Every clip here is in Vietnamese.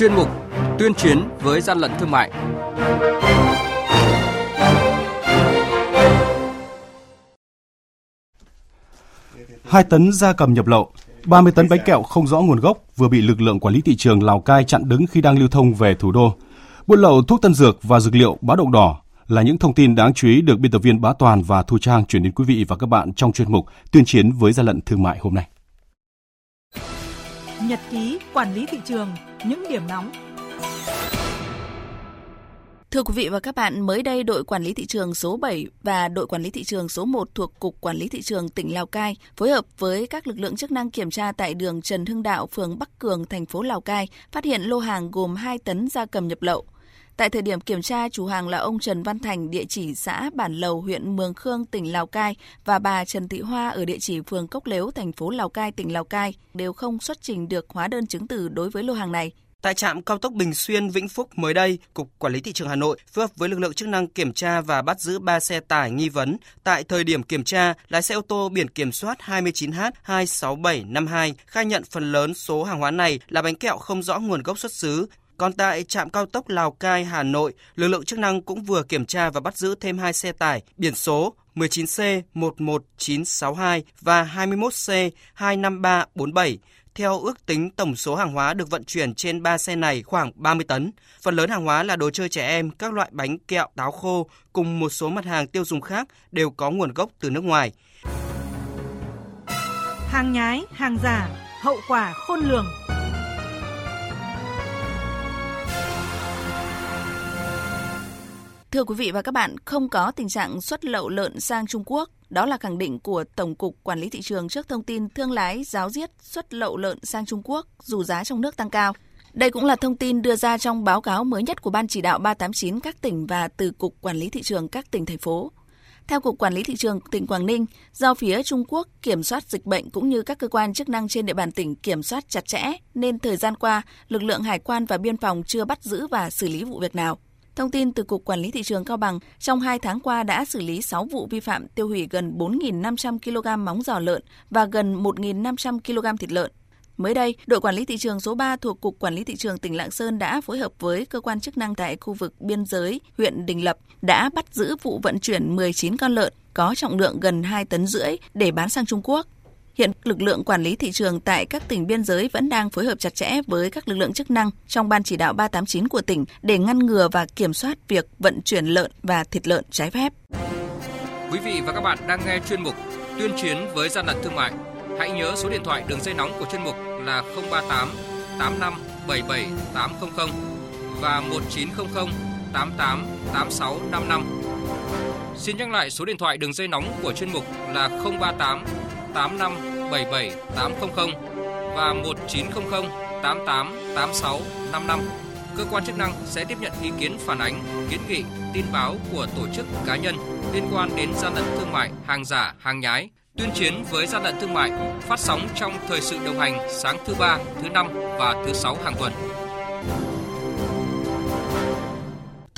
chuyên mục Tuyên chiến với gian lận thương mại. Hai tấn da cầm nhập lậu, 30 tấn bánh kẹo không rõ nguồn gốc vừa bị lực lượng quản lý thị trường Lào Cai chặn đứng khi đang lưu thông về thủ đô. Buôn lậu thuốc tân dược và dược liệu báo động đỏ là những thông tin đáng chú ý được biên tập viên Bá Toàn và Thu Trang chuyển đến quý vị và các bạn trong chuyên mục Tuyên chiến với gian lận thương mại hôm nay. Nhật ký quản lý thị trường, những điểm nóng Thưa quý vị và các bạn, mới đây đội quản lý thị trường số 7 và đội quản lý thị trường số 1 thuộc Cục Quản lý thị trường tỉnh Lào Cai phối hợp với các lực lượng chức năng kiểm tra tại đường Trần Hưng Đạo, phường Bắc Cường, thành phố Lào Cai, phát hiện lô hàng gồm 2 tấn da cầm nhập lậu. Tại thời điểm kiểm tra, chủ hàng là ông Trần Văn Thành, địa chỉ xã Bản Lầu, huyện Mường Khương, tỉnh Lào Cai và bà Trần Thị Hoa ở địa chỉ phường Cốc Lếu, thành phố Lào Cai, tỉnh Lào Cai đều không xuất trình được hóa đơn chứng từ đối với lô hàng này. Tại trạm cao tốc Bình Xuyên Vĩnh Phúc mới đây, Cục Quản lý thị trường Hà Nội phối hợp với lực lượng chức năng kiểm tra và bắt giữ 3 xe tải nghi vấn. Tại thời điểm kiểm tra, lái xe ô tô biển kiểm soát 29H26752 khai nhận phần lớn số hàng hóa này là bánh kẹo không rõ nguồn gốc xuất xứ. Còn tại trạm cao tốc Lào Cai Hà Nội, lực lượng chức năng cũng vừa kiểm tra và bắt giữ thêm hai xe tải biển số 19C 11962 và 21C 25347 theo ước tính, tổng số hàng hóa được vận chuyển trên 3 xe này khoảng 30 tấn. Phần lớn hàng hóa là đồ chơi trẻ em, các loại bánh kẹo, táo khô cùng một số mặt hàng tiêu dùng khác đều có nguồn gốc từ nước ngoài. Hàng nhái, hàng giả, hậu quả khôn lường. Thưa quý vị và các bạn, không có tình trạng xuất lậu lợn sang Trung Quốc. Đó là khẳng định của Tổng cục Quản lý thị trường trước thông tin thương lái giáo diết xuất lậu lợn sang Trung Quốc dù giá trong nước tăng cao. Đây cũng là thông tin đưa ra trong báo cáo mới nhất của Ban chỉ đạo 389 các tỉnh và từ Cục Quản lý thị trường các tỉnh thành phố. Theo Cục Quản lý Thị trường tỉnh Quảng Ninh, do phía Trung Quốc kiểm soát dịch bệnh cũng như các cơ quan chức năng trên địa bàn tỉnh kiểm soát chặt chẽ, nên thời gian qua, lực lượng hải quan và biên phòng chưa bắt giữ và xử lý vụ việc nào. Thông tin từ Cục Quản lý Thị trường Cao Bằng, trong 2 tháng qua đã xử lý 6 vụ vi phạm tiêu hủy gần 4.500 kg móng giò lợn và gần 1.500 kg thịt lợn. Mới đây, đội quản lý thị trường số 3 thuộc Cục Quản lý Thị trường tỉnh Lạng Sơn đã phối hợp với cơ quan chức năng tại khu vực biên giới huyện Đình Lập đã bắt giữ vụ vận chuyển 19 con lợn có trọng lượng gần 2 tấn rưỡi để bán sang Trung Quốc. Hiện lực lượng quản lý thị trường tại các tỉnh biên giới vẫn đang phối hợp chặt chẽ với các lực lượng chức năng trong ban chỉ đạo 389 của tỉnh để ngăn ngừa và kiểm soát việc vận chuyển lợn và thịt lợn trái phép. Quý vị và các bạn đang nghe chuyên mục Tuyên chiến với gian lận thương mại. Hãy nhớ số điện thoại đường dây nóng của chuyên mục là 038 85 77 800 và 1900 88 86 55. Xin nhắc lại số điện thoại đường dây nóng của chuyên mục là 038 85 77 800 và 1900 88 86 55. Cơ quan chức năng sẽ tiếp nhận ý kiến phản ánh, kiến nghị, tin báo của tổ chức cá nhân liên quan đến gian lận thương mại, hàng giả, hàng nhái, tuyên chiến với gian lận thương mại, phát sóng trong thời sự đồng hành sáng thứ ba, thứ năm và thứ sáu hàng tuần.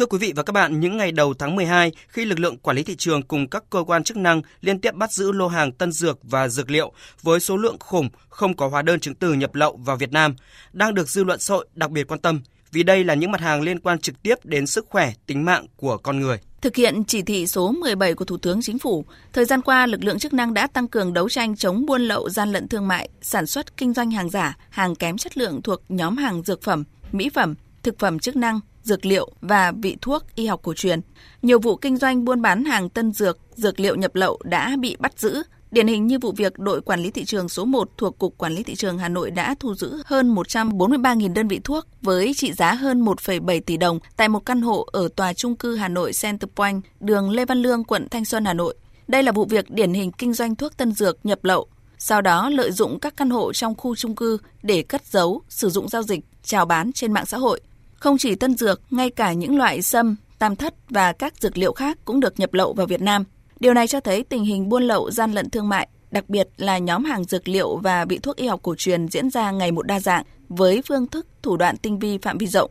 Thưa quý vị và các bạn, những ngày đầu tháng 12, khi lực lượng quản lý thị trường cùng các cơ quan chức năng liên tiếp bắt giữ lô hàng tân dược và dược liệu với số lượng khủng không có hóa đơn chứng từ nhập lậu vào Việt Nam, đang được dư luận xã hội đặc biệt quan tâm vì đây là những mặt hàng liên quan trực tiếp đến sức khỏe, tính mạng của con người. Thực hiện chỉ thị số 17 của Thủ tướng Chính phủ, thời gian qua lực lượng chức năng đã tăng cường đấu tranh chống buôn lậu gian lận thương mại, sản xuất kinh doanh hàng giả, hàng kém chất lượng thuộc nhóm hàng dược phẩm, mỹ phẩm, thực phẩm chức năng, dược liệu và vị thuốc y học cổ truyền. Nhiều vụ kinh doanh buôn bán hàng tân dược, dược liệu nhập lậu đã bị bắt giữ. Điển hình như vụ việc đội quản lý thị trường số 1 thuộc Cục Quản lý Thị trường Hà Nội đã thu giữ hơn 143.000 đơn vị thuốc với trị giá hơn 1,7 tỷ đồng tại một căn hộ ở tòa trung cư Hà Nội Center Point, đường Lê Văn Lương, quận Thanh Xuân, Hà Nội. Đây là vụ việc điển hình kinh doanh thuốc tân dược nhập lậu, sau đó lợi dụng các căn hộ trong khu trung cư để cất giấu, sử dụng giao dịch, chào bán trên mạng xã hội. Không chỉ tân dược, ngay cả những loại sâm, tam thất và các dược liệu khác cũng được nhập lậu vào Việt Nam. Điều này cho thấy tình hình buôn lậu gian lận thương mại, đặc biệt là nhóm hàng dược liệu và vị thuốc y học cổ truyền diễn ra ngày một đa dạng với phương thức thủ đoạn tinh vi phạm vi rộng.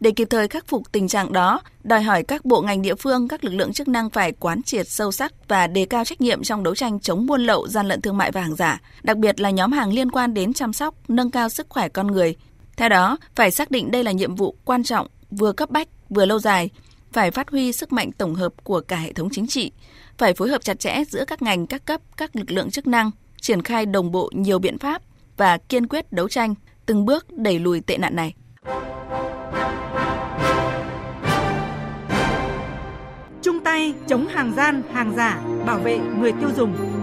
Để kịp thời khắc phục tình trạng đó, đòi hỏi các bộ ngành địa phương, các lực lượng chức năng phải quán triệt sâu sắc và đề cao trách nhiệm trong đấu tranh chống buôn lậu, gian lận thương mại và hàng giả, đặc biệt là nhóm hàng liên quan đến chăm sóc, nâng cao sức khỏe con người, theo đó, phải xác định đây là nhiệm vụ quan trọng, vừa cấp bách, vừa lâu dài, phải phát huy sức mạnh tổng hợp của cả hệ thống chính trị, phải phối hợp chặt chẽ giữa các ngành, các cấp, các lực lượng chức năng, triển khai đồng bộ nhiều biện pháp và kiên quyết đấu tranh, từng bước đẩy lùi tệ nạn này. Chung tay chống hàng gian, hàng giả, bảo vệ người tiêu dùng.